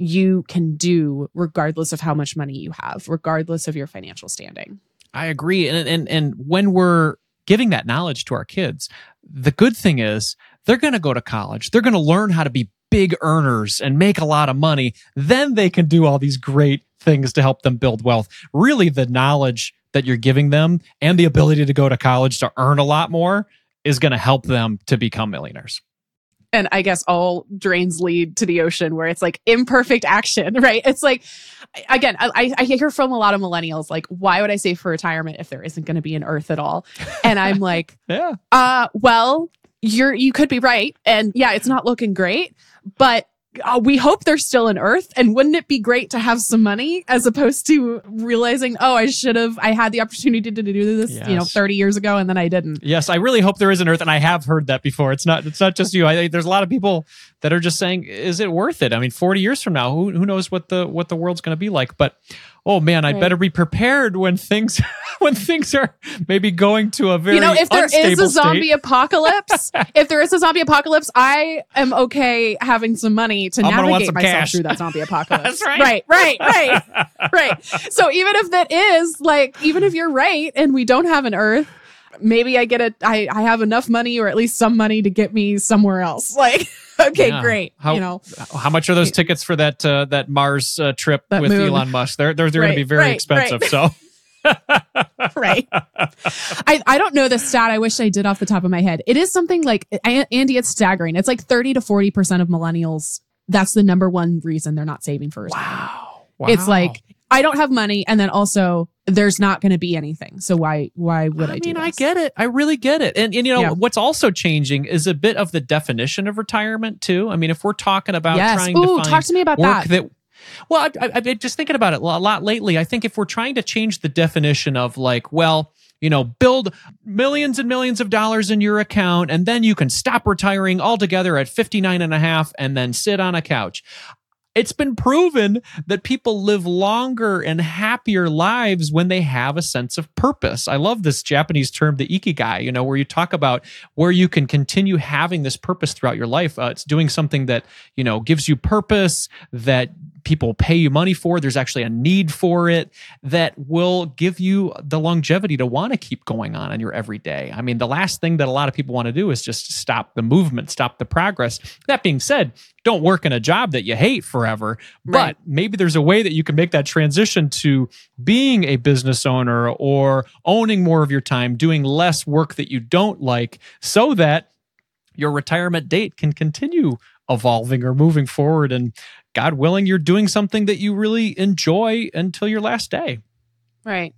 you can do regardless of how much money you have, regardless of your financial standing. I agree. And and and when we're giving that knowledge to our kids, the good thing is they're going to go to college. They're going to learn how to be big earners and make a lot of money. Then they can do all these great things to help them build wealth. Really the knowledge that you're giving them and the ability to go to college to earn a lot more is going to help them to become millionaires and I guess all drains lead to the ocean where it's like imperfect action, right? It's like, again, I, I hear from a lot of millennials, like, why would I save for retirement if there isn't going to be an earth at all? And I'm like, yeah, uh, well, you're, you could be right. And yeah, it's not looking great, but uh, we hope there's still an earth and wouldn't it be great to have some money as opposed to realizing oh i should have i had the opportunity to do this yes. you know 30 years ago and then i didn't. Yes i really hope there is an earth and i have heard that before. It's not it's not just you. I, there's a lot of people that are just saying is it worth it? I mean 40 years from now who, who knows what the what the world's going to be like but oh man, I right. better be prepared when things when things are maybe going to a very you know if there is a zombie state. apocalypse. if there is a zombie apocalypse, I am okay having some money to I'm navigate myself cash. through that zombie apocalypse. right. right, right, right, right. So even if that is like, even if you're right and we don't have an Earth, maybe I get a I I have enough money or at least some money to get me somewhere else. Like okay, yeah. great. How, you know, how much are those tickets for that uh, that Mars uh, trip that with moon. Elon Musk? They're they're, they're right, going to be very right, expensive. Right. So. right. I, I don't know the stat. I wish I did off the top of my head. It is something like, Andy, it's staggering. It's like 30 to 40% of millennials that's the number one reason they're not saving for retirement. Wow. It's like I don't have money, and then also there's not going to be anything. So why why would I, I mean, I get it. I really get it. And, and you know, Yeah. what's also changing is a bit of the definition of retirement too. I mean, if we're talking about Yes. trying Ooh, to find talk to me about work that. that well, I, I've been just thinking about it a lot lately. I think if we're trying to change the definition of like, well, you know, build millions and millions of dollars in your account and then you can stop retiring altogether at 59 and a half and then sit on a couch. It's been proven that people live longer and happier lives when they have a sense of purpose. I love this Japanese term, the ikigai, you know, where you talk about where you can continue having this purpose throughout your life. Uh, it's doing something that, you know, gives you purpose, that people pay you money for. There's actually a need for it that will give you the longevity to want to keep going on in your everyday. I mean, the last thing that a lot of people want to do is just stop the movement, stop the progress. That being said, don't work in a job that you hate forever, but Right. maybe there's a way that you can make that transition to being a business owner or owning more of your time, doing less work that you don't like so that your retirement date can continue evolving or moving forward and God willing you're doing something that you really enjoy until your last day. right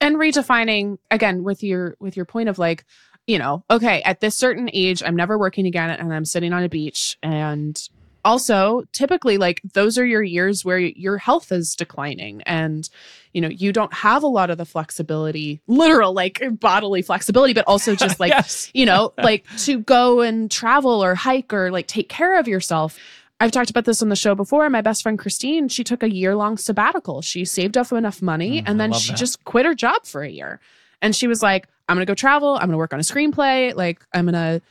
and redefining again with your with your point of like you know okay at this certain age i'm never working again and i'm sitting on a beach and also typically like those are your years where your health is declining and you know you don't have a lot of the flexibility literal like bodily flexibility but also just like yes. you know, like to go and travel or hike or like take care of yourself. I've talked about this on the show before. My best friend Christine, she took a year long sabbatical. She saved up enough money Mm, and then she that. just quit her job for a year. And she was like, I'm going to go travel. I'm going to work on a screenplay. Like, I'm going to,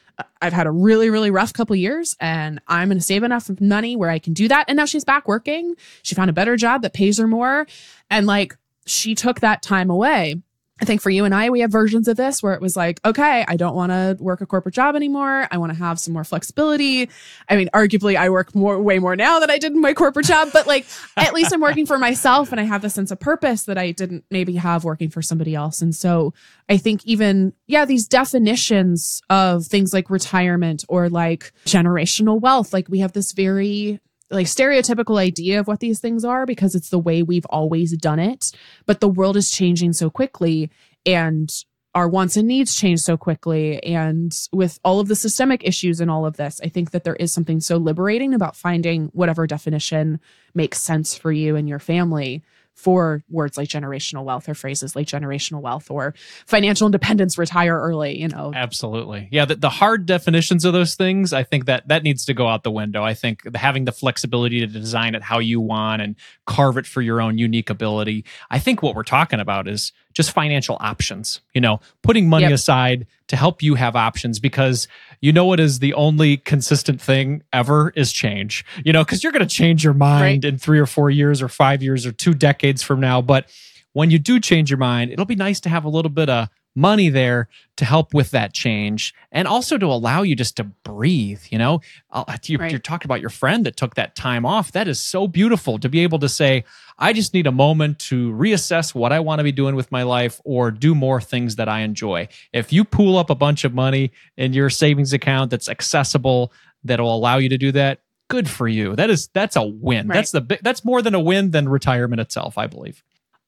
I've had a really, really rough couple years and I'm going to save enough money where I can do that. And now she's back working. She found a better job that pays her more. And like, she took that time away. I think for you and I, we have versions of this where it was like, okay, I don't want to work a corporate job anymore. I want to have some more flexibility. I mean, arguably, I work more, way more now than I did in my corporate job, but like, at least I'm working for myself and I have the sense of purpose that I didn't maybe have working for somebody else. And so I think even, yeah, these definitions of things like retirement or like generational wealth, like we have this very like stereotypical idea of what these things are because it's the way we've always done it. But the world is changing so quickly and our wants and needs change so quickly. And with all of the systemic issues and all of this, I think that there is something so liberating about finding whatever definition makes sense for you and your family for words like generational wealth or phrases like generational wealth or financial independence, retire early, you know. Absolutely. Yeah, the, the hard definitions of those things, I think that that needs to go out the window. I think having the flexibility to design it how you want and carve it for your own unique ability. I think what we're talking about is just financial options, you know, putting money Yep. aside to help you have options because you know what is the only consistent thing ever is change. You know, cuz you're going to change your mind in 3 or 4 years or 5 years or 2 decades from now, but when you do change your mind, it'll be nice to have a little bit of money there to help with that change and also to allow you just to breathe you know? Uh, you, Right. you're talking about your friend that took that time off. That is so beautiful to be able to say i just need a moment to reassess what i want to be doing with my life or do more things that i enjoy. If you pool up a bunch of money in your savings account that's accessible that'll allow you to do that good for you. That is that's a win. Right. that's the that's more than a win than retirement itself i believe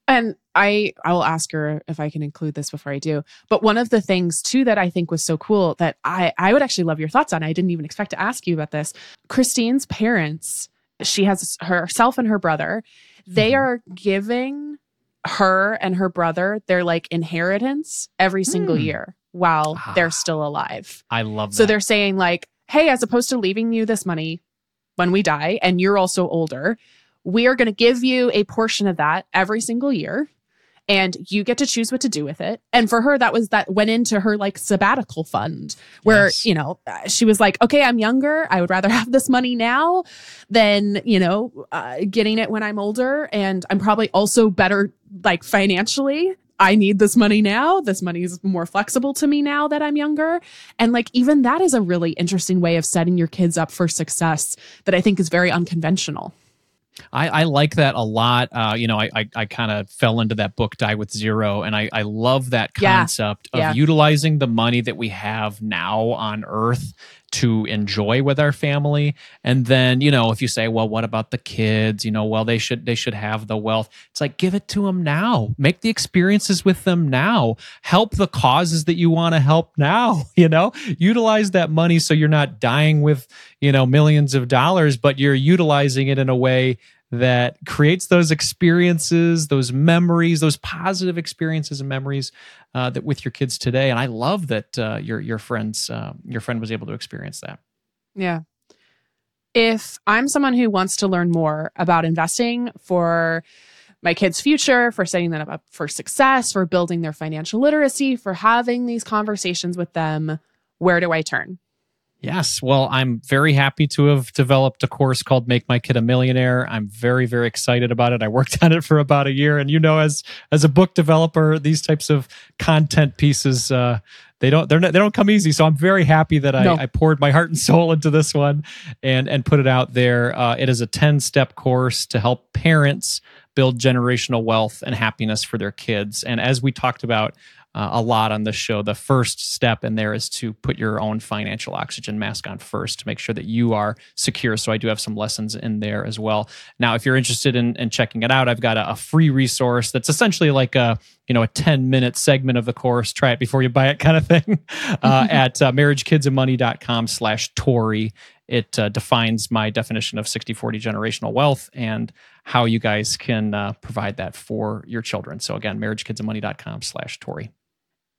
And I I will ask her if I can include this before I do. But one of the things too that I think was so cool that I I would actually love your thoughts on. I didn't even expect to ask you about this. Christine's parents, she has herself and her brother. They Mhm. are giving her and her brother their like inheritance every single Hmm. year while Ah. they're still alive. i love So they're saying like, "Hey, as opposed to leaving you this money when we die and you're also older, we are going to give you a portion of that every single year." And you get to choose what to do with it. And for her, that was that went into her like sabbatical fund, where, Yes. you know, she was like, okay, I'm younger. I would rather have this money now than, you know, uh, getting it when I'm older. And I'm probably also better, like financially. I need this money now. This money is more flexible to me now that I'm younger. And like, even that is a really interesting way of setting your kids up for success that I think is very unconventional. I, I like that a lot. Uh, you know, I I, I kind of fell into that book, Die with Zero, and I, I love that Yeah. concept of Yeah. utilizing the money that we have now on Earth to enjoy with our family. And then you know if you say well what about the kids? You know well they should they should have the wealth. It's like give it to them now. Make the experiences with them now. Help the causes that you want to help now you know? Utilize that money so you're not dying with you know millions of dollars but you're utilizing it in a way that creates those experiences, those memories, those positive experiences and memories uh, that with your kids today. And I love that uh, your your friends uh, your friend was able to experience that. Yeah. If I'm someone who wants to learn more about investing for my kids' future, for setting them up for success, for building their financial literacy, for having these conversations with them, where do I turn? Yes. Well, I'm very happy to have developed a course called Make My Kid a Millionaire. I'm very, very excited about it. I worked on it for about a year. And you know, as as a book developer, these types of content pieces uh they don't they're not, they don't come easy. So I'm very happy that I, no. I poured my heart and soul into this one and and put it out there. Uh, it is a 10 step course to help parents build generational wealth and happiness for their kids. And as we talked about uh, a lot on this show. The first step in there is to put your own financial oxygen mask on first to make sure that you are secure. So I do have some lessons in there as well. Now, if you're interested in, in checking it out, I've got a, a free resource that's essentially like a you know a 10 minute segment of the course. Try it before you buy it, kind of thing. Uh, at uh, marriagekidsandmoney.com slash Tori it uh, defines my definition of 60 40 generational wealth and how you guys can uh, provide that for your children so again marriagekidsandmoney.com slash tori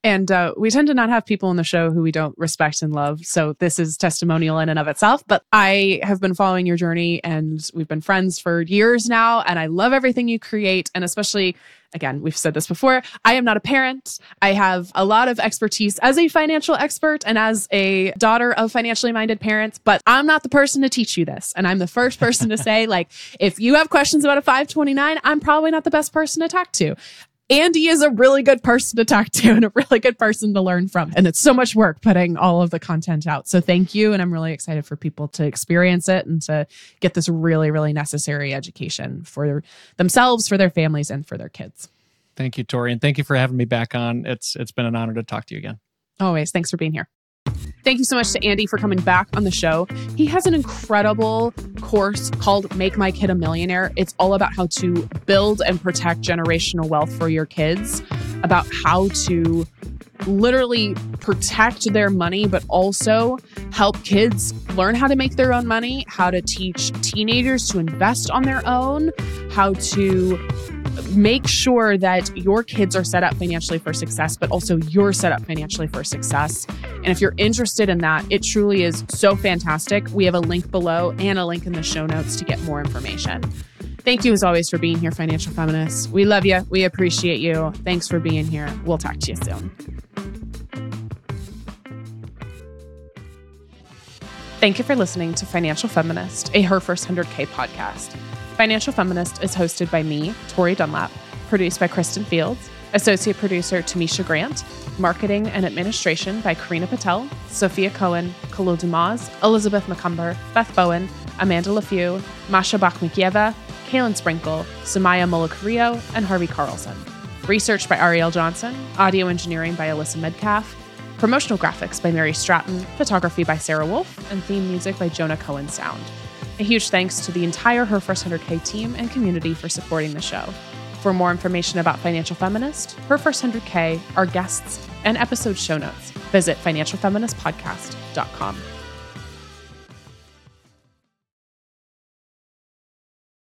and uh, we tend to not have people on the show who we don't respect and love. So this is testimonial in and of itself. But I have been following your journey and we've been friends for years now. And I love everything you create. And especially, again, we've said this before, I am not a parent. I have a lot of expertise as a financial expert and as a daughter of financially minded parents, but I'm not the person to teach you this. And I'm the first person to say, like, if you have questions about a 529, I'm probably not the best person to talk to. Andy is a really good person to talk to and a really good person to learn from. And it's so much work putting all of the content out. So thank you. And I'm really excited for people to experience it and to get this really, really necessary education for themselves, for their families, and for their kids. Thank you, Tori. And thank you for having me back on. It's it's been an honor to talk to you again. Always. Thanks for being here. Thank you so much to Andy for coming back on the show. He has an incredible course called Make My Kid a Millionaire. It's all about how to build and protect generational wealth for your kids, about how to literally protect their money, but also help kids learn how to make their own money, how to teach teenagers to invest on their own, how to make sure that your kids are set up financially for success, but also you're set up financially for success. And if you're interested in that, it truly is so fantastic. We have a link below and a link in the show notes to get more information. Thank you, as always, for being here, Financial Feminists. We love you. We appreciate you. Thanks for being here. We'll talk to you soon. Thank you for listening to Financial Feminist, a Her First 100K podcast. Financial Feminist is hosted by me, Tori Dunlap, produced by Kristen Fields, associate producer Tamisha Grant, marketing and administration by Karina Patel, Sophia Cohen, Khalil Dumas, Elizabeth McCumber, Beth Bowen, Amanda LeFew, Masha Bakhmikieva, Kaylin Sprinkle, Sumaya Molacario, and Harvey Carlson. Research by Ariel Johnson, audio engineering by Alyssa Medcalf, promotional graphics by Mary Stratton, photography by Sarah Wolf, and theme music by Jonah Cohen Sound. A huge thanks to the entire Her First 100K team and community for supporting the show. For more information about Financial Feminist, Her First 100K, our guests, and episode show notes, visit financialfeministpodcast.com.